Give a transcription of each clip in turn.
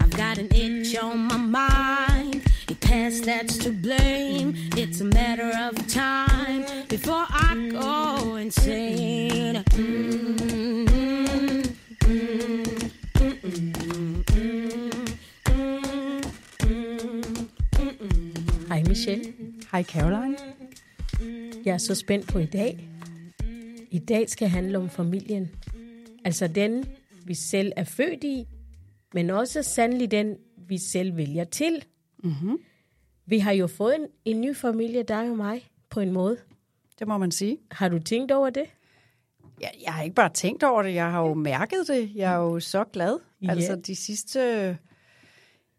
I've got an itch on my mind. The past that's to blame. It's a matter of time before I go insane. Hej Michelle. Hej Caroline. Jeg er så spændt på i dag. I dag skal handle om familien. Altså den, vi selv er født i, men også sandelig den, vi selv vælger til. Mm-hmm. Vi har jo fået en, en ny familie, dig og mig, på en måde. Det må man sige. Har du tænkt over det? Ja, jeg har ikke bare tænkt over det, jeg har jo mærket det. Jeg er jo så glad. Ja. Altså de sidste...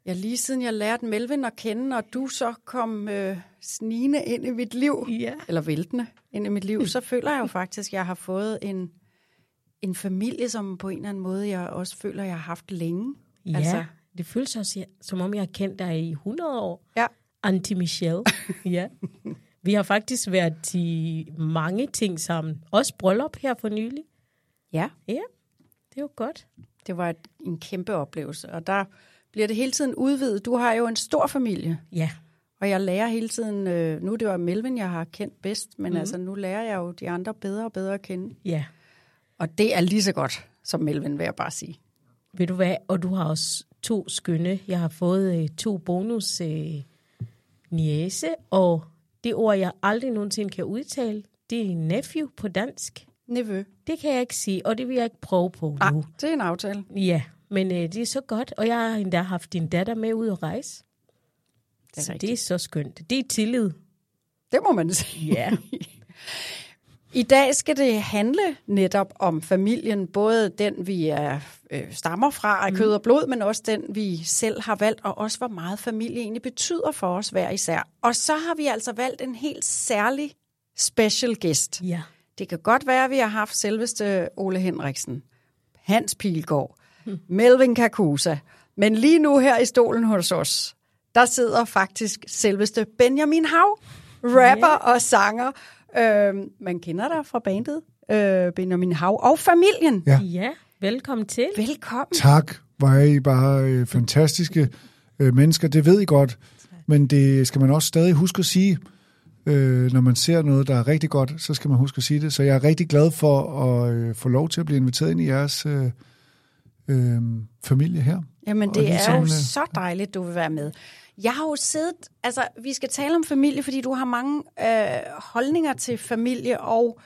Ja, lige siden jeg lærte Melvin at kende, og du så kom øh, snigende ind i mit liv, Ja. eller væltende ind i mit liv, så føler jeg jo faktisk, at jeg har fået en, en familie, som på en eller anden måde, jeg også føler, jeg har haft længe. Ja, Altså- det føles også, som om jeg har kendt dig i 100 år. Ja. Auntie Michelle. ja. Vi har faktisk været til mange ting sammen. Også bryllup her for nylig. Ja, Ja, det er jo godt. det var et, en kæmpe oplevelse, og der bliver det hele tiden udvidet. Du har jo en stor familie, Ja, Og jeg lærer hele tiden, øh, nu er det jo Melvin, jeg har kendt bedst, men mm. altså nu lærer jeg jo de andre bedre og bedre at kende. ja. Og det er lige så godt som Melvin, vil jeg bare sige. Ved du hvad? Og du har også to skønne. Jeg har fået øh, to bonus øh, niese, og det ord, jeg aldrig nogensinde kan udtale, det er nephew på dansk. Nevø. Det kan jeg ikke sige, og det vil jeg ikke prøve på Nej, nu. det er en aftale. Ja, men øh, det er så godt, og jeg har endda haft din datter med ud at rejse. Det er så rigtigt. det er så skønt. Det er tillid. Det må man sige. Ja. I dag skal det handle netop om familien, både den, vi er, øh, stammer fra af kød og blod, men også den, vi selv har valgt, og også hvor meget familie egentlig betyder for os hver især. Og så har vi altså valgt en helt særlig special guest. ja. Det kan godt være, at vi har haft selveste Ole Henriksen, Hans Pilgaard, Melvin Kakusa, men lige nu her i stolen hos os, der sidder faktisk selveste Benjamin Hav, rapper og sanger. Øh, man kender dig fra bandet, øh, Benjamin Hav og familien. Ja. Ja, velkommen til. Velkommen. Tak, hvor er I bare øh, fantastiske øh, mennesker. Det ved I godt, men det skal man også stadig huske at sige. Øh, når man ser noget, der er rigtig godt, så skal man huske at sige det. Så jeg er rigtig glad for at øh, få lov til at blive inviteret ind i jeres øh, øh, familie her. Jamen, det lige er jo øh, så dejligt, du vil være med. Jeg har jo siddet, altså vi skal tale om familie, fordi du har mange øh, holdninger til familie, og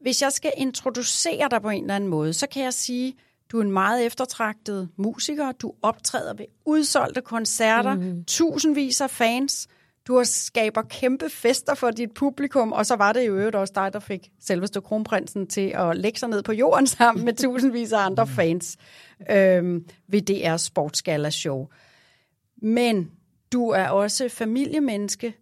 hvis jeg skal introducere dig på en eller anden måde, så kan jeg sige, du er en meget eftertragtet musiker, du optræder ved udsolgte koncerter, mm. tusindvis af fans, du har skaber kæmpe fester for dit publikum, og så var det jo øvrigt også dig, der fik selveste kronprinsen til at lægge sig ned på jorden sammen med tusindvis af andre fans øhm, ved DR Sportsgala Show. Men du er også familiemenneske,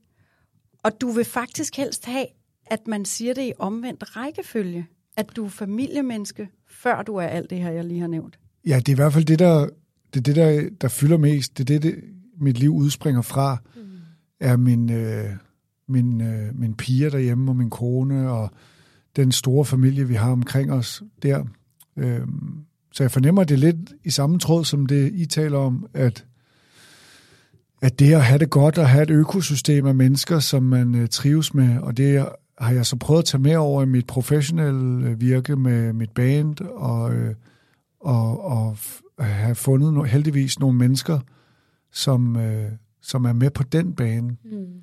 og du vil faktisk helst have, at man siger det i omvendt rækkefølge. At du er familiemenneske, før du er alt det her, jeg lige har nævnt. Ja, det er i hvert fald det, der, det er det, der, der fylder mest. Det er det, det, mit liv udspringer fra, mm. er min, øh, min, øh, min piger derhjemme og min kone og den store familie, vi har omkring os der. Øh, så jeg fornemmer det lidt i samme tråd, som det I taler om, at, at det at have det godt og have et økosystem af mennesker, som man øh, trives med, og det har jeg så prøvet at tage med over i mit professionelle øh, virke med mit band, og, øh, og, og have fundet no, heldigvis nogle mennesker, som, øh, som er med på den bane. Mm.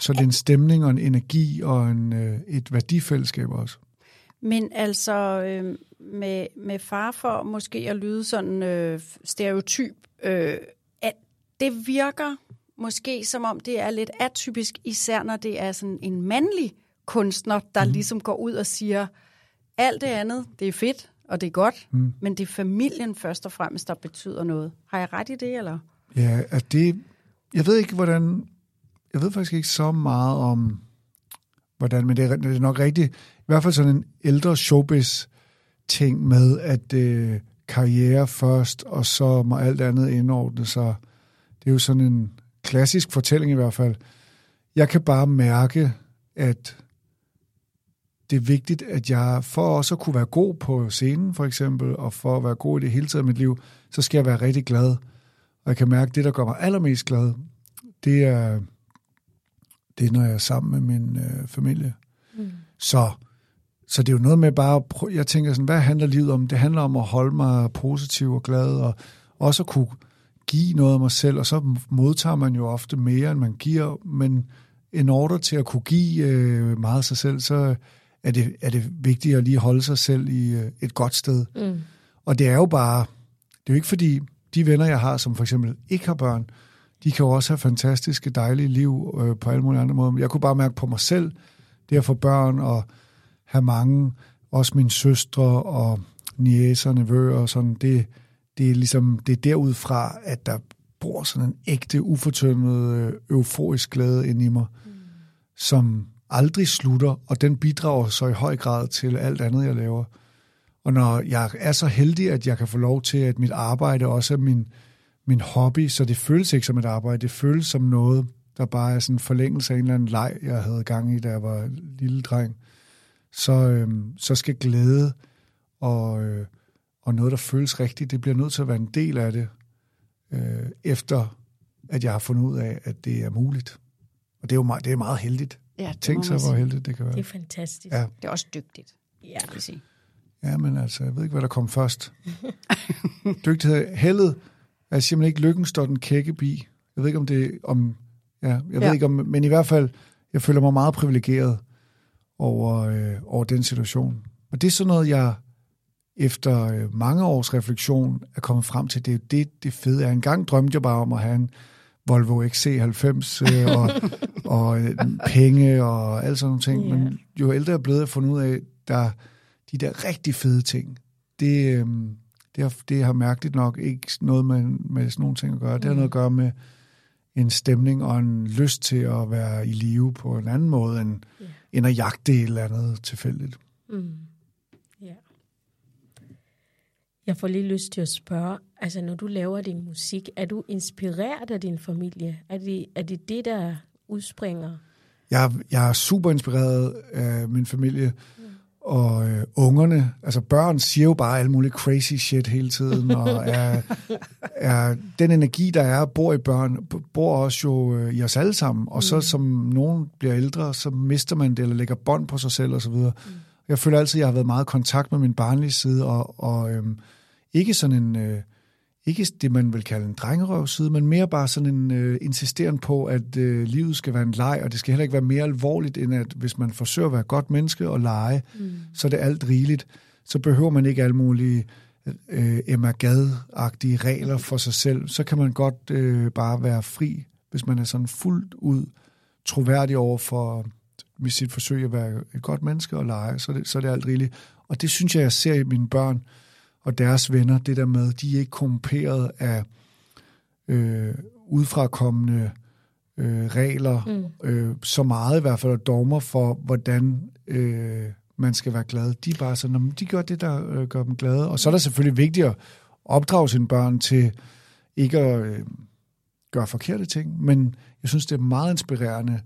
Så det er en stemning og en energi og en, øh, et værdifællesskab også. Men altså, øh, med, med far for måske at lyde sådan øh, stereotyp, øh, det virker måske som om det er lidt atypisk, især når det er sådan en mandlig kunstner, der mm. ligesom går ud og siger, alt det andet, det er fedt, og det er godt, mm. men det er familien først og fremmest, der betyder noget. Har jeg ret i det, eller? Ja, at det... Jeg ved ikke, hvordan... Jeg ved faktisk ikke så meget om, hvordan, men det er, det er nok rigtigt. I hvert fald sådan en ældre showbiz ting med, at øh, karriere først, og så må alt andet indordne sig. Det er jo sådan en klassisk fortælling i hvert fald. Jeg kan bare mærke, at det er vigtigt, at jeg for også at kunne være god på scenen, for eksempel, og for at være god i det hele taget i mit liv, så skal jeg være rigtig glad. Og jeg kan mærke, at det, der gør mig allermest glad, det er, det er når jeg er sammen med min øh, familie. Mm. Så, så det er jo noget med bare, at jeg tænker sådan, hvad handler livet om? Det handler om at holde mig positiv og glad, og også at kunne give noget af mig selv, og så modtager man jo ofte mere, end man giver, men en order til at kunne give øh, meget af sig selv, så er det, er det vigtigt at lige holde sig selv i øh, et godt sted. Mm. Og det er jo bare, det er jo ikke fordi, de venner, jeg har, som for eksempel ikke har børn, de kan jo også have fantastiske, dejlige liv øh, på alle mulige andre måder. Jeg kunne bare mærke på mig selv, det at få børn og have mange, også mine søstre og niæser, nevøer og sådan, det, det er ligesom, det er derudfra, at der bor sådan en ægte, ufortømmet, øh, euforisk glæde ind i mig, mm. som aldrig slutter, og den bidrager så i høj grad til alt andet, jeg laver. Og når jeg er så heldig, at jeg kan få lov til, at mit arbejde også er min, min hobby, så det føles ikke som et arbejde, det føles som noget, der bare er sådan en forlængelse af en eller anden leg, jeg havde gang i, da jeg var lille dreng, så, øhm, så skal glæde og, øh, og noget, der føles rigtigt, det bliver nødt til at være en del af det, øh, efter at jeg har fundet ud af, at det er muligt. Og det er jo meget, det er meget heldigt. Ja, Tænk sig, hvor heldigt det kan være. Det er fantastisk. Ja. Det er også dygtigt, Ja. vil jeg sige. Ja, men altså, jeg ved ikke, hvad der kom først. Dygtighed. Heldet er simpelthen ikke lykken, står den kække bi. Jeg ved ikke, om det om... Ja, jeg ved Ja. ikke om... Men i hvert fald, jeg føler mig meget privilegeret over, øh, over den situation. Og det er sådan noget, jeg efter øh, mange års refleksion er kommet frem til. Det er det, det fede er. En gang drømte jeg bare om at have en Volvo XC90 øh, og, og øh, penge og alt sådan nogle ting. Ja. Men jo ældre jeg er blevet, jeg fundet ud af, der de der rigtig fede ting, det, det, har, det har mærkeligt nok ikke noget med, med sådan nogle ting at gøre. Det har noget at gøre med en stemning og en lyst til at være i live på en anden måde, end, Ja. end at jagte et eller andet tilfældigt. Mm. Ja. Jeg får lige lyst til at spørge, altså når du laver din musik, er du inspireret af din familie? Er det er det, det, der udspringer? Jeg, jeg er super inspireret af min familie og øh, ungerne. Altså børn siger jo bare alle mulige crazy shit hele tiden, og er, er, den energi, der er, bor i børn, bor også jo øh, i os alle sammen. Og så som nogen bliver ældre, så mister man det, eller lægger bånd på sig selv osv. Mm. Jeg føler altid, at jeg har været meget i kontakt med min barnlige side, og, og øhm, ikke sådan en... Øh, ikke det, man vil kalde en drengerøvside, men mere bare sådan en øh, insisteren på, at øh, livet skal være en leg, og det skal heller ikke være mere alvorligt, end at hvis man forsøger at være godt menneske og lege, mm. så er det alt rigeligt. Så behøver man ikke alle mulige øh, Emma Gad-agtige regler for sig selv. Så kan man godt øh, bare være fri, hvis man er sådan fuldt ud troværdig over for med sit forsøg at være et godt menneske og lege, så er det, så er det alt rigeligt. Og det synes jeg, jeg ser i mine børn, og deres venner, det der med, de er ikke korrumperet af øh, udfrakommende øh, regler, mm. øh, så meget i hvert fald, og dogmer for, hvordan øh, man skal være glad. De er bare sådan, "Nå, men de gør det, der øh, gør dem glade. Og så er det selvfølgelig vigtigt at opdrage sine børn til ikke at øh, gøre forkerte ting, men jeg synes, det er meget inspirerende,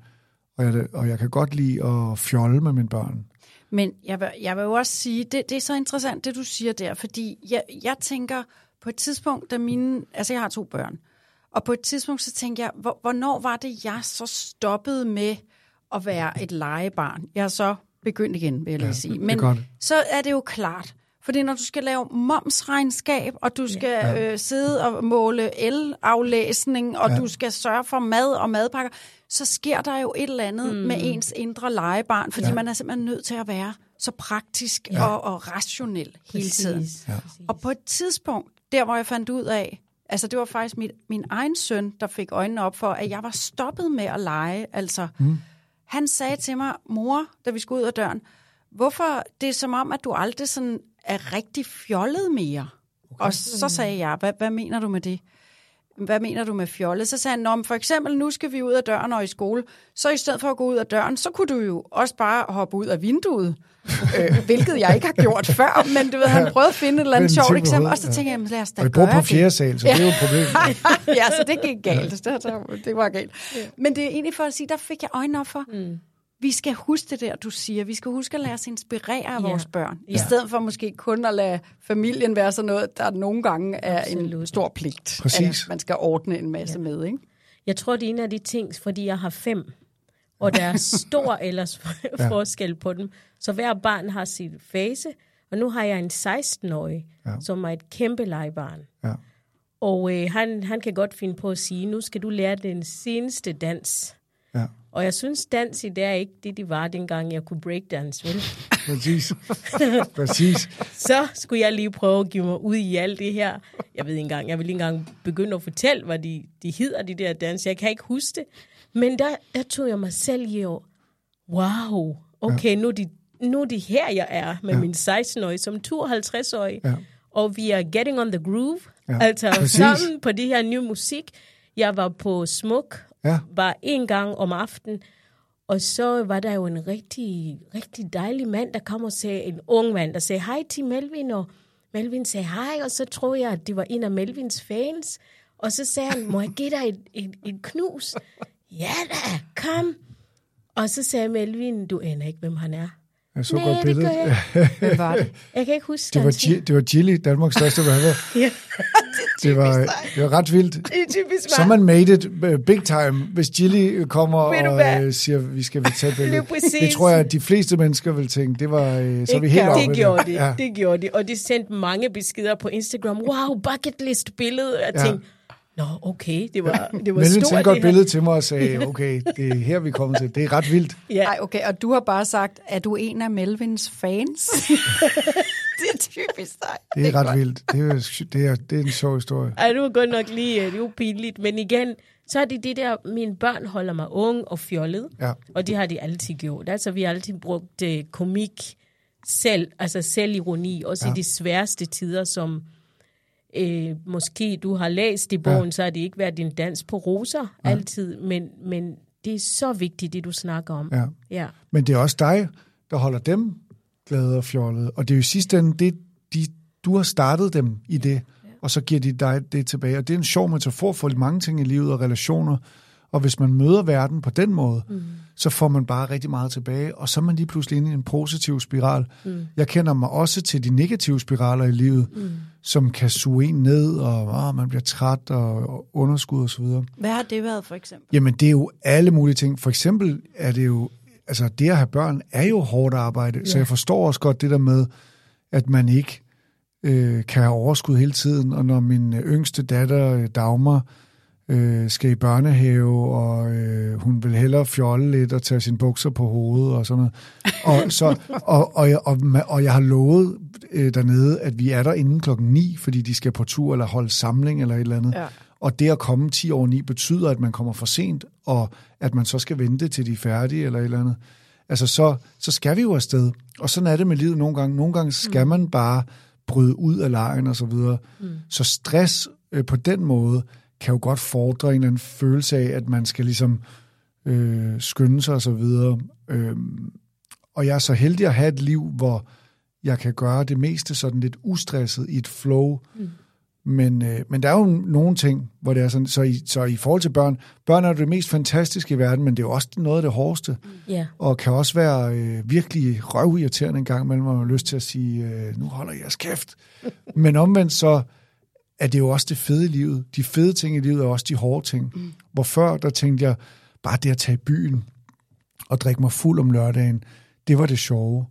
og jeg, og jeg kan godt lide at fjolle med mine børn. Men jeg vil, jeg vil jo også sige, det, det er så interessant, det du siger der, fordi jeg, jeg tænker på et tidspunkt, da mine, altså jeg har to børn, og på et tidspunkt så tænker jeg, hvor, hvornår var det, jeg så stoppede med at være et legebarn? Jeg er så begyndt igen, vil jeg lige Ja, sige. det er Men godt. så er det jo klart, fordi når du skal lave momsregnskab, og du skal ja. øh, sidde og måle el-aflæsning, og ja. Du skal sørge for mad og madpakker, så sker der jo et eller andet mm. med ens indre legebarn, fordi. Ja. man er simpelthen nødt til at være så praktisk ja. og, og rationel hele tiden. Ja. Og på et tidspunkt, der hvor jeg fandt ud af, altså det var faktisk mit, min egen søn, der fik øjnene op for, at jeg var stoppet med at lege. Altså, mm. han sagde til mig, mor, da vi skulle ud af døren, hvorfor det er som om, at du aldrig sådan er rigtig fjollet mere. Okay. Og så sagde jeg, hvad, hvad mener du med det? Hvad mener du med fjollet? Så sagde han, men for eksempel, nu skal vi ud af døren og i skole. Så i stedet for at gå ud af døren, så kunne du jo også bare hoppe ud af vinduet. øh, hvilket jeg ikke har gjort før, men du ved, han prøvede at finde et eller andet sjovt eksempel. Og så ja. tænker jeg, jamen, lad os da Og gøre på fjerde sal, så det er jo et problem. ja, så det gik galt. Det, det, det var galt. Men det er egentlig for at sige, der fik jeg øjnene op for, mm. Vi skal huske det der, du siger. Vi skal huske at lade os inspirere af Ja. vores børn. I Ja. stedet for måske kun at lade familien være sådan noget, der nogle gange er en Absolut. stor pligt. Præcis. At man skal ordne en masse ja. med, ikke? Jeg tror, det er en af de ting, fordi jeg har fem, og der er stor ellers Ja. forskel på dem. Så hver barn har sit fase, og nu har jeg en 16-årig, Ja. ja. som er et kæmpe legebarn. Ja. Og øh, han, han kan godt finde på at sige, nu skal du lære den seneste dans. Ja, Og jeg synes, dans i dag er ikke det, det var, dengang jeg kunne breakdance, vel? præcis. præcis. Så skulle jeg lige prøve at give mig ud i alt det her. Jeg ved ikke engang, jeg vil ikke engang begynde at fortælle, hvad de, de hedder, de der dans. Jeg kan ikke huske det. Men der, der tog jeg mig selv i og, wow, okay, nu, er de, nu er det her, jeg er med Ja. min 16-årige som 52-årig. Ja. Og vi er getting on the groove. Ja, Ja. Altså præcis. sammen på det her nye musik. Jeg var på Smuk Ja. var en gang om aftenen, og så var der jo en rigtig, rigtig dejlig mand, der kom og sagde, en ung mand, der sagde hej til Melvin, og Melvin sagde hej, og så troede jeg, at det var en af Melvins fans. Og så sagde han, må jeg give dig et, et, et knus? ja da, kom. Og så sagde Melvin, du aner ikke, hvem han er. Jeg så Nej, godt det billedet. gør jeg Hvem var det? Jeg kan ikke huske Det var, Gi- det var Gilly, Danmarks største rapper. Ja. Det var, det var ret vildt. Det er typisk Så man made it uh, big time, hvis Gilly kommer og øh, siger, vi skal vi tage billede. Lige præcis. Det tror jeg, at de fleste mennesker vil tænke, det var, øh, så vi helt oppe. det gjorde de, Ja. det gjorde de. Og de sendte mange beskeder på Instagram. Wow, bucket list billede. Jeg Ja. Nå okay, det var, det var Melvin stort. godt det billede til mig og sagde, okay, det er her, vi kommer til. Det er ret vildt. Ja. Ej, okay, og du har bare sagt, er du en af Melvins fans? det er typisk dig. Det er ret godt. vildt. Det er, det, er, det er en sjov historie. Ej, det var godt nok lige, øh, det var pinligt. Men igen, så er det det der, mine børn holder mig ung og fjollet. Ja. Og det har de altid gjort. Altså, vi har altid brugt øh, komik selv, altså selvironi, også ja. i de sværeste tider, som øh, måske du har læst i bogen, ja. så har det ikke været din dans på roser ja. altid, men, men det er så vigtigt, det du snakker om. Ja. ja. Men det er også dig, der holder dem glade og fjollede. Og det er jo i sidste ende, det, de, du har startet dem i det, og så giver de dig det tilbage. Og det er en sjov metafor for mange ting i livet og relationer. Og hvis man møder verden på den måde, mm. så får man bare rigtig meget tilbage, og så er man lige pludselig inde i en positiv spiral. Mm. Jeg kender mig også til de negative spiraler i livet, mm. som kan suge en ned, og åh, man bliver træt og, og underskud og så videre. Hvad har det været, for eksempel? Jamen, det er jo alle mulige ting. For eksempel er det jo, altså det at have børn er jo hårdt arbejde, ja. så jeg forstår også godt det der med, at man ikke øh, kan have overskud hele tiden, og når min øh, yngste datter, øh, Dagmar, øh, skal i børnehave, og øh, hun vil hellere fjolle lidt og tage sine bukser på hovedet og sådan noget. Og, så, og, og, jeg, og, og jeg har lovet øh, dernede, at vi er der inden klokken 9, fordi de skal på tur eller holde samling eller et eller andet. Ja. Og det at komme 10 over 9 betyder, at man kommer for sent, og at man så skal vente til de er færdige eller et eller andet. Altså, så, så skal vi jo afsted. Og sådan er det med livet nogle gange. Nogle gange skal man bare bryde ud af lejen og så videre. Mm. Så stress øh, på den måde kan jo godt fordre en eller anden følelse af, at man skal ligesom øh, skynde sig og så videre. Øh, og jeg er så heldig at have et liv, hvor jeg kan gøre det meste sådan lidt ustresset i et flow. Mm. Men, øh, men der er jo nogle ting, hvor det er sådan, så i, så i forhold til børn, børn er det mest fantastiske i verden, men det er jo også noget af det hårdeste. Ja. Og kan også være øh, virkelig røvirriterende en gang imellem, hvor man har lyst til at sige, øh, nu holder jeres kæft. men omvendt så er det jo også det fede i livet. De fede ting i livet er også de hårde ting. Mm. Hvor før, der tænkte jeg, bare det at tage i byen og drikke mig fuld om lørdagen, det var det sjove.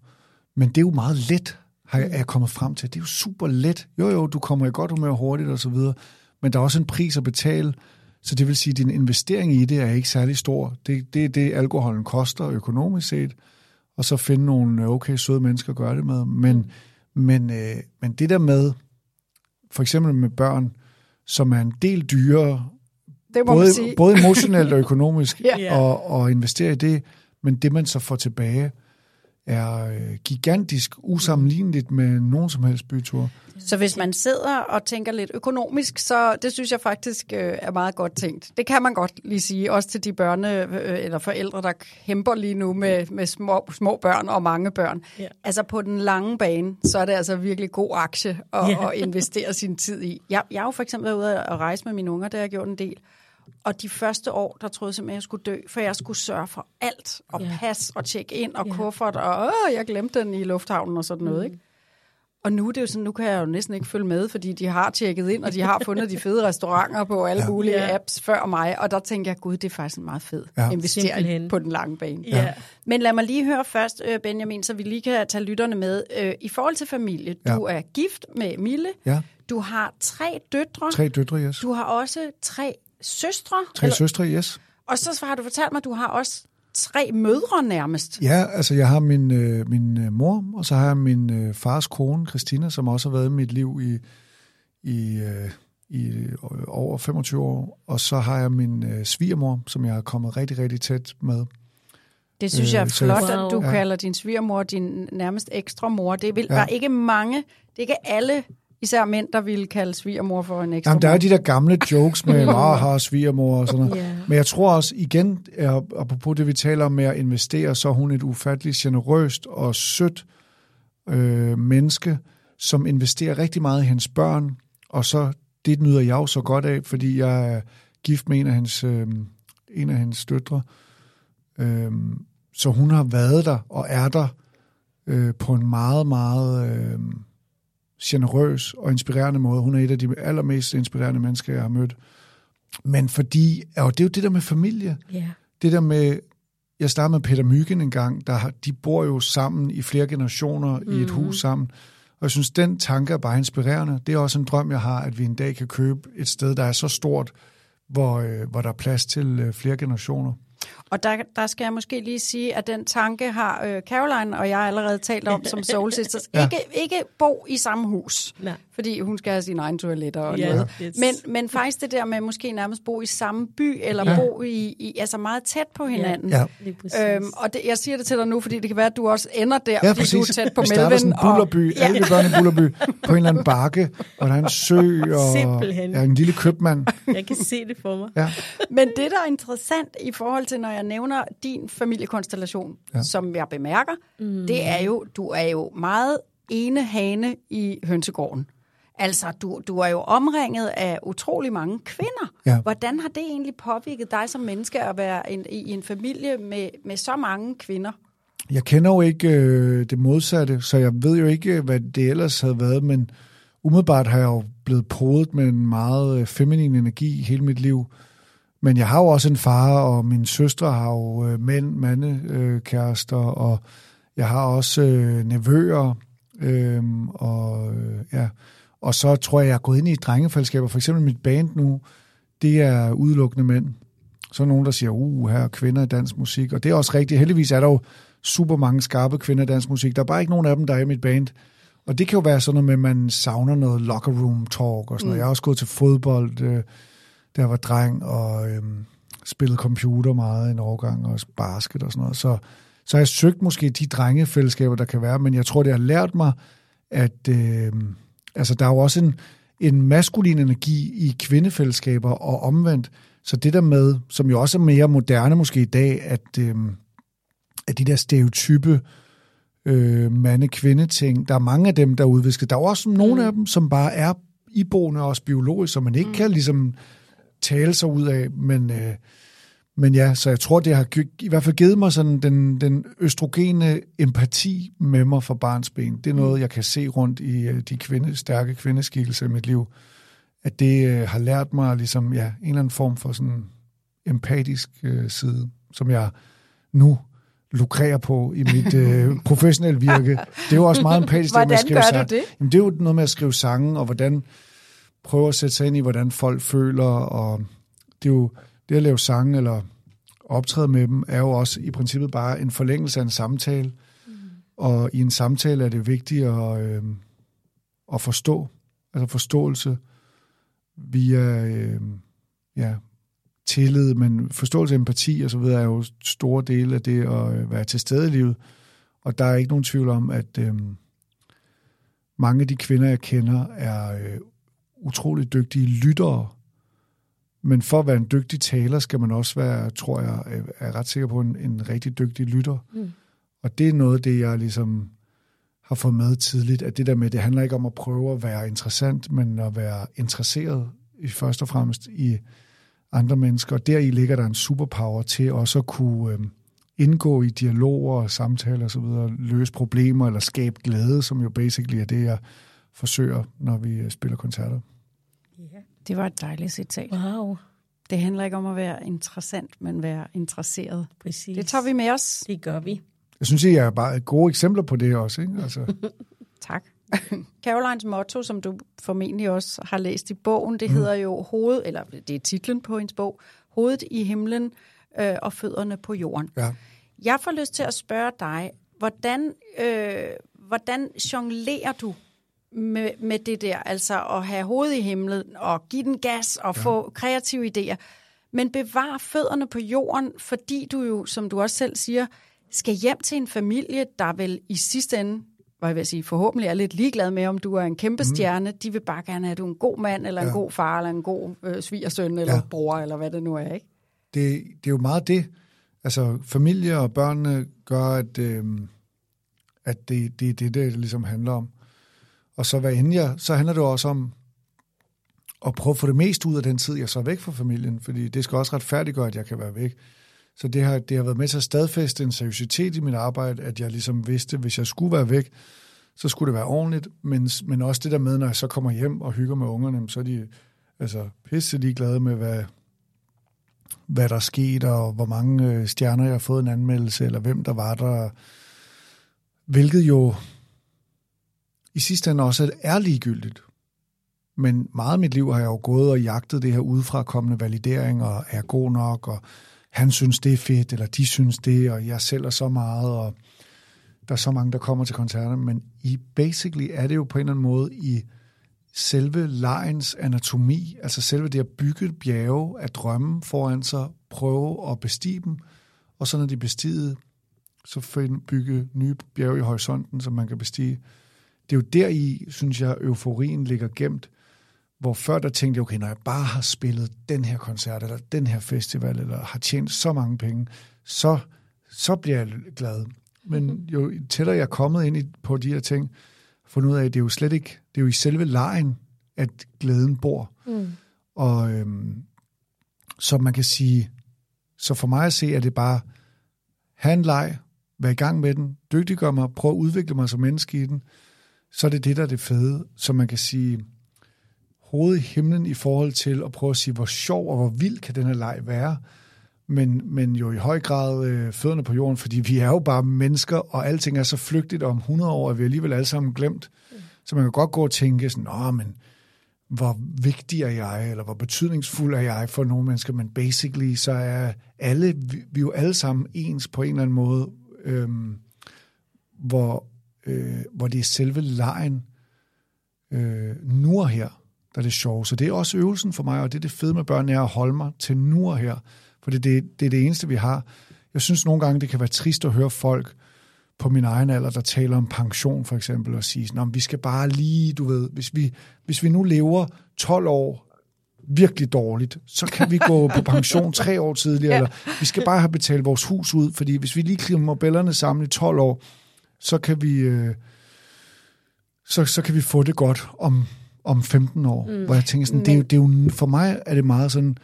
Men det er jo meget let, har jeg, er jeg kommet frem til. Det er jo super let. Jo, jo, du kommer i godt humør hurtigt og så videre, men der er også en pris at betale, så det vil sige, at din investering i det er ikke særlig stor. Det, det er det, alkoholen koster økonomisk set, og så finde nogle okay søde mennesker at gøre det med. Men, men, øh, men det der med, for eksempel med børn, som er en del dyrere, Det må både, sige. både emotionelt og økonomisk, Ja. og, og investere i det, men det man så får tilbage, er øh, gigantisk usammenligneligt med nogen som helst bytur. Så hvis man sidder og tænker lidt økonomisk, så det synes jeg faktisk øh, er meget godt tænkt. Det kan man godt lige sige, også til de børne øh, eller forældre, der kæmper lige nu med, med små, små børn og mange børn. Ja. Altså på den lange bane, så er det altså virkelig god aktie at, Ja. at investere sin tid i. Jeg, jeg har jo for eksempel været ude at rejse med mine unger, det har jeg gjort en del. Og de første år, der troede jeg simpelthen, at jeg skulle dø, for jeg skulle sørge for alt, og Ja. pas, og tjekke ind, og Ja. kuffert, og åh, jeg glemte den i lufthavnen og sådan noget, ikke? Og nu er det jo sådan, nu kan jeg jo næsten ikke følge med, fordi de har tjekket ind, og de har fundet de fede restauranter på alle Ja. mulige Ja. apps før mig. Og der tænker jeg, gud, det er faktisk en meget fed Ja. investering Simpelthen. på den lange bane. Ja. Men lad mig lige høre først, øh, Benjamin, så vi lige kan tage lytterne med. Øh, I forhold til familie, Ja. du er gift med Mille, Ja, du har tre døtre, tre døtre, yes. du har også tre søstre, Tre søstre, yes. og så har du fortalt mig, at du har også tre mødre nærmest. Ja, altså jeg har min, øh, min øh, mor, og så har jeg min øh, fars kone, Christina, som også har været i mit liv i, i, øh, i øh, over 25 år. Og så har jeg min øh, svigermor, som jeg er kommet rigtig, rigtig tæt med. Det synes jeg er Øh, flot, Wow. at du Ja. kalder din svigermor din nærmest ekstra mor. Det vil, Ja. der er ikke mange, det er ikke alle, især mænd, der ville kalde svigermor for en ekstra Jamen, der er de der gamle jokes med Maha, svigermor og sådan noget. Ja. Men jeg tror også, igen, apropos det, vi taler om med at investere, så er hun et ufatteligt generøst og sødt øh, menneske, som investerer rigtig meget i hendes børn, og så det nyder jeg jo så godt af, fordi jeg er gift med en af hendes, øh, en af hendes døtre. Øh, så hun har været der og er der øh, på en meget, meget øh, generøs og inspirerende måde. Hun er et af de allermest inspirerende mennesker, jeg har mødt. Men fordi, og det er jo det der med familie, Ja. det der med, jeg startede med Peter Myggen en gang, der, de bor jo sammen i flere generationer mm. i et hus sammen. Og jeg synes, den tanke er bare inspirerende. Det er også en drøm, jeg har, at vi en dag kan købe et sted, der er så stort, hvor, øh, hvor der er plads til øh, flere generationer. Og der, der skal jeg måske lige sige, at den tanke har øh, Caroline og jeg allerede talt om som Soul Sisters. Ja. Ikke, ikke bo i samme hus, Nej. fordi hun skal have sine egne toiletter og Ja, noget. Men, men faktisk det der med måske nærmest bo i samme by, eller Ja. bo i, i altså meget tæt på hinanden. Ja. Præcis. Øhm, og det, jeg siger det til dig nu, fordi det kan være, at du også ender der, Ja, fordi præcis. du er tæt på vi starter sådan en Melvin. bullerby, alle vi børn i bullerby, på en eller anden bakke, og der er en sø, og Simpelthen. ja, en lille købmand. Jeg kan se det for mig. Ja. Men det, der er interessant i forhold til, når jeg nævner din familiekonstellation, ja. Ja. som jeg bemærker, mm. det er jo, du er jo meget ene hane i hønsegården. Altså, du, du er jo omringet af utrolig mange kvinder. Ja. Hvordan har det egentlig påvirket dig som menneske at være en, i en familie med, med så mange kvinder? Jeg kender jo ikke øh, det modsatte, så jeg ved jo ikke, hvad det ellers havde været, men umiddelbart har jeg jo blevet podet med en meget øh, feminin energi hele mit liv. Men jeg har jo også en far, og mine søstre har jo øh, mænd, mandekærester, øh, kærester, og jeg har også øh, nevøer, øh, og øh, ja. Og så tror jeg, jeg er gået ind i drengefællesskaber. For eksempel mit band nu, det er udelukkende mænd. Så er nogen, der siger, uh, her er kvinder i dansk musik. Og det er også rigtigt. Heldigvis er der jo super mange skarpe kvinder i dansk musik. Der er bare ikke nogen af dem, der er i mit band. Og det kan jo være sådan noget med, at man savner noget locker room talk og sådan noget. Jeg har også gået til fodbold, jeg var dreng, og øh, spillet computer meget en årgang, og basket og sådan noget. Så, så jeg søgt måske de drengefællesskaber, der kan være, men jeg tror, det har lært mig, at øh, altså, der er jo også en, en maskulin energi i kvindefællesskaber og omvendt. Så det der med, som jo også er mere moderne måske i dag, at, øh, at de der stereotype øh, mande-kvinde-ting, der er mange af dem, der er udvisket. Der er også nogle mm. af dem, som bare er iboende også biologisk, som man ikke mm. kan ligesom tale sig ud af, men... Øh, men ja, så jeg tror, det har i hvert fald givet mig sådan den, den østrogene empati med mig for barns ben. Det er noget, jeg kan se rundt i øh, de kvinde, stærke kvindeskikkelser i mit liv. At det øh, har lært mig ligesom, ja, en eller anden form for sådan empatisk øh, side, som jeg nu lukrerer på i mit øh, professionelle virke. Det er jo også meget empatisk. Hvordan det, med at skrive gør du det? Jamen, det er jo noget med at skrive sange, og hvordan prøve at sætte sig ind i, hvordan folk føler, og det er jo det at lave sange eller optræde med dem, er jo også i princippet bare en forlængelse af en samtale. Mm. Og i en samtale er det vigtigt at, øh, at forstå, altså forståelse via øh, ja, tillid, men forståelse, empati og så videre er jo store dele af det at øh, være til stede i livet. Og der er ikke nogen tvivl om, at øh, mange af de kvinder, jeg kender, er øh, utrolig dygtige lyttere men for at være en dygtig taler, skal man også være, tror jeg, er ret sikker på, en, en rigtig dygtig lytter. Mm. Og det er noget af det, jeg ligesom har fået med tidligt, at det der med, det handler ikke om at prøve at være interessant, men at være interesseret i først og fremmest i andre mennesker. Og deri ligger der en superpower til også at kunne øh, indgå i dialoger og samtaler osv., løse problemer eller skabe glæde, som jo basically er det, jeg forsøger, når vi øh, spiller koncerter. Det var et dejligt citat. Wow. Det handler ikke om at være interessant, men være interesseret. Præcis. Det tager vi med os. Det gør vi. Jeg synes, I er bare gode eksempler på det også. Ikke? Altså. tak. Carolines motto, som du formentlig også har læst i bogen, det mm. hedder jo hoved, eller det er titlen på hendes bog, Hovedet i himlen øh, og fødderne på jorden. Ja. Jeg får lyst til at spørge dig, hvordan, øh, hvordan jonglerer du med, med det der, altså at have hovedet i himlen og give den gas og ja. få kreative idéer. Men bevar fødderne på jorden, fordi du jo, som du også selv siger, skal hjem til en familie, der vel i sidste ende, hvad jeg vil sige, forhåbentlig er lidt ligeglad med, om du er en kæmpe mhm. stjerne. Mm. De vil bare gerne have, at du er en god mand, eller ja. en god far, eller en god øh, svigersøn, eller ja. bror, eller hvad det nu er, ikke? Det, det er jo meget det. Altså, familie og børnene gør, at, øh, at det, det er det, det ligesom handler om. Og så hvad end jeg, så handler det også om at prøve at få det mest ud af den tid, jeg så er væk fra familien, fordi det skal også retfærdiggøre, at jeg kan være væk. Så det har, det har været med til at stadfæste en seriøsitet i mit arbejde, at jeg ligesom vidste, hvis jeg skulle være væk, så skulle det være ordentligt, men, men også det der med, når jeg så kommer hjem og hygger med ungerne, så er de altså, pisse ligeglade med, hvad, hvad der er sket, og hvor mange øh, stjerner jeg har fået en anmeldelse, eller hvem der var der. Hvilket jo i sidste ende også er ligegyldigt. Men meget af mit liv har jeg jo gået og jagtet det her udefrakommende validering, og er god nok, og han synes, det er fedt, eller de synes det, og jeg sælger så meget, og der er så mange, der kommer til koncerter. Men i basically er det jo på en eller anden måde i selve lejens anatomi, altså selve det at bygge bjerge af drømme foran sig, prøve at bestige dem, og så når de er bestiget, så bygge nye bjerge i horisonten, som man kan bestige det er jo der i, synes jeg, euforien ligger gemt, hvor før der tænkte jeg, okay, når jeg bare har spillet den her koncert, eller den her festival, eller har tjent så mange penge, så, så bliver jeg glad. Men mhm. jo tættere jeg er kommet ind i, på de her ting, fundet ud af, at det er jo slet ikke, det er jo i selve lejen, at glæden bor. Mm. Og øhm, så man kan sige, så for mig at se, er det bare, have en leg, vær i gang med den, dygtiggør mig, prøv at udvikle mig som menneske i den, så er det det, der er det fede. Så man kan sige, hovedet i himlen i forhold til at prøve at sige, hvor sjov og hvor vild kan den her leg være. Men, men jo i høj grad øh, fødderne på jorden, fordi vi er jo bare mennesker, og alting er så flygtigt, om 100 år er vi alligevel alle sammen glemt. Mm. Så man kan godt gå og tænke sådan, Nå, men hvor vigtig er jeg, eller hvor betydningsfuld er jeg for nogle mennesker, men basically så er alle, vi, vi er jo alle sammen ens på en eller anden måde, øhm, hvor øh, hvor det er selve lejen øh, nu og her, der er det sjove. Så det er også øvelsen for mig, og det er det fede med børn, er at holde mig til nu og her. For det, det, det er det eneste, vi har. Jeg synes nogle gange, det kan være trist at høre folk på min egen alder, der taler om pension for eksempel, og siger, at vi skal bare lige, du ved, hvis vi, hvis vi nu lever 12 år virkelig dårligt, så kan vi gå på pension tre år tidligere, ja. eller vi skal bare have betalt vores hus ud, fordi hvis vi lige klimmer bellerne sammen i 12 år, så kan vi, øh, så, så kan vi få det godt om, om 15 år. Mm. Hvor jeg tænker sådan, det er, jo, det er jo, for mig er det meget sådan,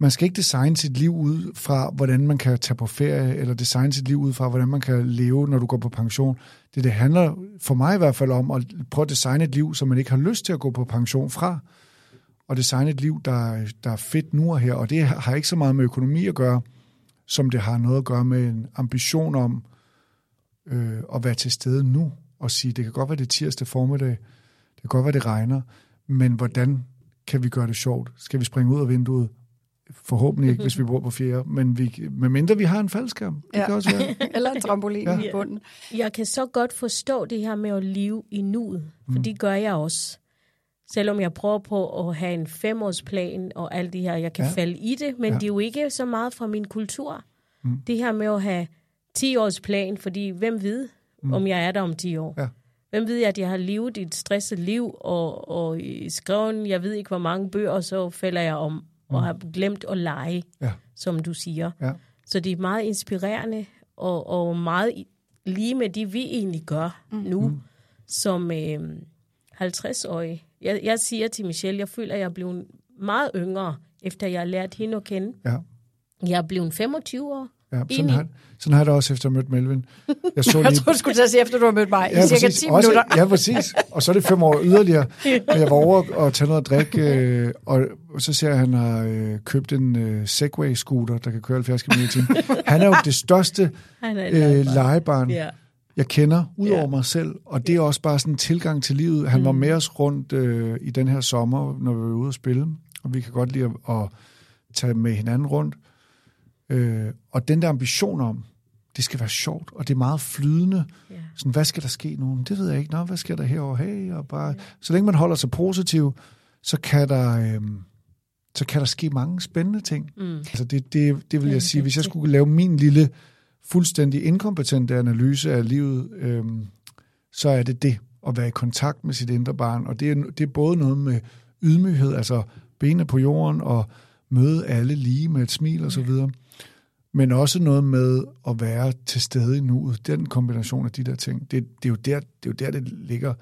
man skal ikke designe sit liv ud fra, hvordan man kan tage på ferie, eller designe sit liv ud fra, hvordan man kan leve, når du går på pension. Det, det handler for mig i hvert fald om at prøve at designe et liv, som man ikke har lyst til at gå på pension fra, og designe et liv, der, der er fedt nu og her. Og det har ikke så meget med økonomi at gøre, som det har noget at gøre med en ambition om at være til stede nu, og sige, det kan godt være det tirsdag formiddag, det kan godt være det regner, men hvordan kan vi gøre det sjovt? Skal vi springe ud af vinduet? Forhåbentlig ikke, hvis vi bor på fjerde, men vi, medmindre vi har en faldskærm. Det Ja. kan også være. Eller en trampolin Ja. i bunden. Jeg kan så godt forstå det her med at leve i nuet, for det gør jeg også. Selvom jeg prøver på at have en femårsplan og alt det her, jeg kan Ja. falde i det, men ja. det er jo ikke så meget fra min kultur. Mm. Det her med at have 10 års plan, fordi hvem ved, mm. om jeg er der om 10 år? Ja. Hvem ved, at jeg har levet et stresset liv, og, og skrevet, jeg ved ikke hvor mange bøger, og så falder jeg om, og har glemt at lege, Ja. som du siger. Ja. Så det er meget inspirerende, og, og meget lige med det, vi egentlig gør mm. nu, mm. som øh, 50-årig. Jeg, jeg siger til Michelle, jeg føler, at jeg er blevet meget yngre, efter jeg har lært hende at kende. Ja. Jeg er blevet 25 år. Ja, sådan, har, sådan har jeg det også efter at have mødt Melvin. Jeg så Jeg lige, tror, du skulle at sige, efter du har mødt mig. I cirka 10 Også, minutter. ja, præcis. Og så er det fem år yderligere. Og jeg var over og tage noget at drikke, øh, og så ser jeg, at han har øh, købt en øh, Segway-scooter, der kan køre 70 km i timen. Han er jo det største øh, legebarn. Ja. jeg kender, ud over Ja. mig selv. Og det er også bare sådan en tilgang til livet. Han var Mm. med os rundt øh, i den her sommer, når vi var ude at spille. Og vi kan godt lide at, at tage med hinanden rundt. Øh, og den der ambition om, det skal være sjovt, og det er meget flydende. Ja. Sådan, hvad skal der ske nu? Det ved jeg ikke. Nå, hvad sker der herovre? Hey, og bare, så længe man holder sig positiv, så kan der, øhm, så kan der ske mange spændende ting. Mm. Altså det, det, det vil jeg sige, hvis jeg skulle lave min lille, fuldstændig inkompetente analyse af livet, øhm, så er det det, at være i kontakt med sit indre barn. Og det er, det er både noget med ydmyghed, altså benene på jorden, og møde alle lige med et smil og så videre. Men også noget med at være til stede i nuet. Den kombination af de der ting, det, det, er, jo der, det er jo der, det ligger.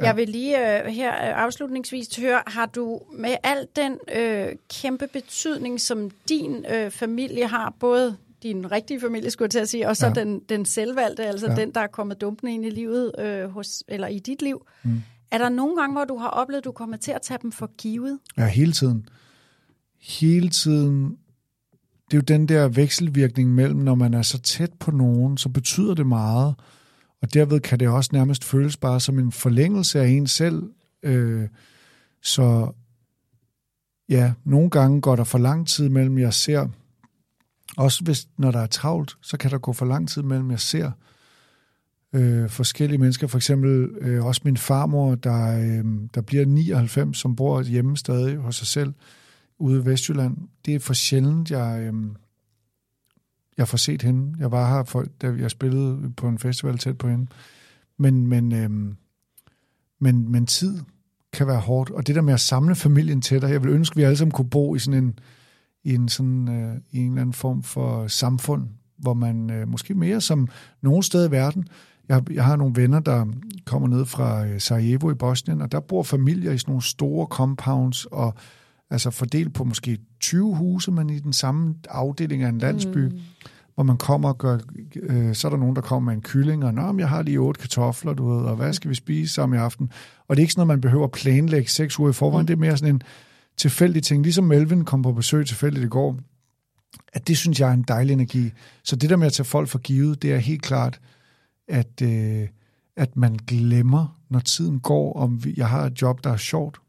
Ja. Jeg vil lige øh, her øh, afslutningsvis høre, har du med al den øh, kæmpe betydning, som din øh, familie har, både din rigtige familie, skulle jeg til at sige, og så Ja. den, den selvvalgte, altså ja. den, der er kommet dumpende ind i livet, øh, hos, eller i dit liv. Mm. Er der nogle gange, hvor du har oplevet, at du kommer til at tage dem for givet? Ja, hele tiden. Hele tiden. Det er jo den der vekselvirkning mellem, når man er så tæt på nogen, så betyder det meget. Og derved kan det også nærmest føles bare som en forlængelse af en selv. Øh, så ja, nogle gange går der for lang tid mellem, jeg ser, også hvis, når der er travlt, så kan der gå for lang tid mellem, jeg ser øh, forskellige mennesker. For eksempel øh, også min farmor, der, øh, der bliver 99, som bor hjemme stadig hos sig selv ude i Vestjylland. Det er for sjældent, jeg, øh, jeg får set hende. Jeg var her, for, da jeg spillede på en festival tæt på hende. Men, men, øh, men, men tid kan være hårdt. Og det der med at samle familien tættere, jeg vil ønske, at vi alle sammen kunne bo i sådan en, i en, sådan, øh, i en eller anden form for samfund, hvor man øh, måske mere som nogen sted i verden, jeg, jeg har nogle venner, der kommer ned fra øh, Sarajevo i Bosnien, og der bor familier i sådan nogle store compounds, og altså fordelt på måske 20 huse, men i den samme afdeling af en landsby, mm. hvor man kommer og gør, øh, så er der nogen, der kommer med en kylling, og men jeg har lige otte kartofler, du ved, og hvad skal vi spise sammen i aften? Og det er ikke sådan noget, man behøver at planlægge seks uger i forvejen, det er mere sådan en tilfældig ting, ligesom Melvin kom på besøg tilfældigt i går, at det synes jeg er en dejlig energi. Så det der med at tage folk for givet, det er helt klart, at, øh, at man glemmer, når tiden går, om vi, jeg har et job, der er sjovt,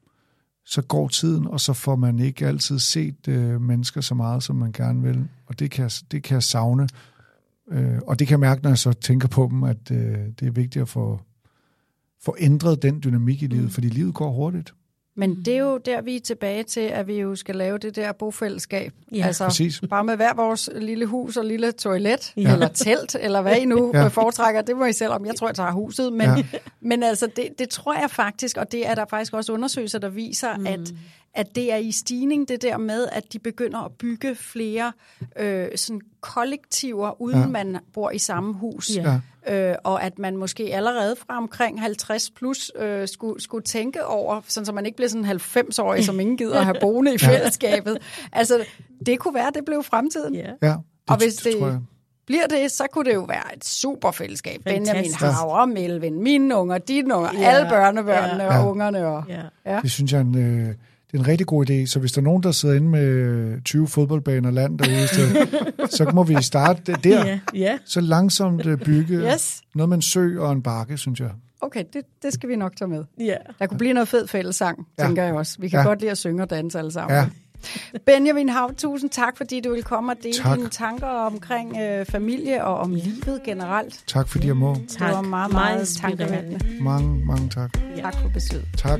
så går tiden, og så får man ikke altid set øh, mennesker så meget, som man gerne vil. Og det kan, jeg- det kan jeg savne. Øh, og det kan jeg mærke, når jeg så tænker på dem, at øh, det er vigtigt at få, få ændret den dynamik i livet, fordi livet går hurtigt. Men det er jo der, vi er tilbage til, at vi jo skal lave det der bofællesskab. Ja. altså, Præcis. Bare med hver vores lille hus og lille toilet, Ja. eller telt, eller hvad I nu Ja. foretrækker. Det må I selv om. Jeg tror, jeg tager huset. Men, ja. men altså, det, det tror jeg faktisk, og det er der faktisk også undersøgelser, der viser, mm. at, at det er i stigning, det der med, at de begynder at bygge flere øh, sådan kollektiver, uden Ja. ja. man bor i samme hus. Ja. Øh, og at man måske allerede fra omkring 50 plus øh, skulle, skulle tænke over, sådan så man ikke bliver sådan 90-årig, som ingen gider at have boende i fællesskabet. Altså, det kunne være, det blev fremtiden. Ja. Ja, det, Og hvis det, det tror jeg. bliver det, så kunne det jo være et super fællesskab. Fantastisk. Benjamin Havre, Melvin, mine unger, dine unger, Ja. ja. alle børnebørnene Ja. ja. Ja. og ungerne. Og, Ja. ja. Det synes jeg er en, øh, det er en rigtig god idé. Så hvis der er nogen, der sidder inde med øh, 20 fodboldbaner land derude, så, så må vi starte der. Ja. ja. Så langsomt øh, bygge Yes. noget med en sø og en bakke, synes jeg. Okay, det, det skal vi nok tage med. ja. Der kunne blive noget fed fællesang, Ja. ja. tænker jeg også. Vi kan Ja. ja. godt lide at synge og danse alle sammen. Ja. Benjamin Hav, tusind tak, fordi du vil komme og dele Tak. dine tanker omkring øh, familie og om livet generelt. Tak fordi jeg må. Det var meget, meget tankevækkende. Mange, mange tak. Tak for besøget. Tak.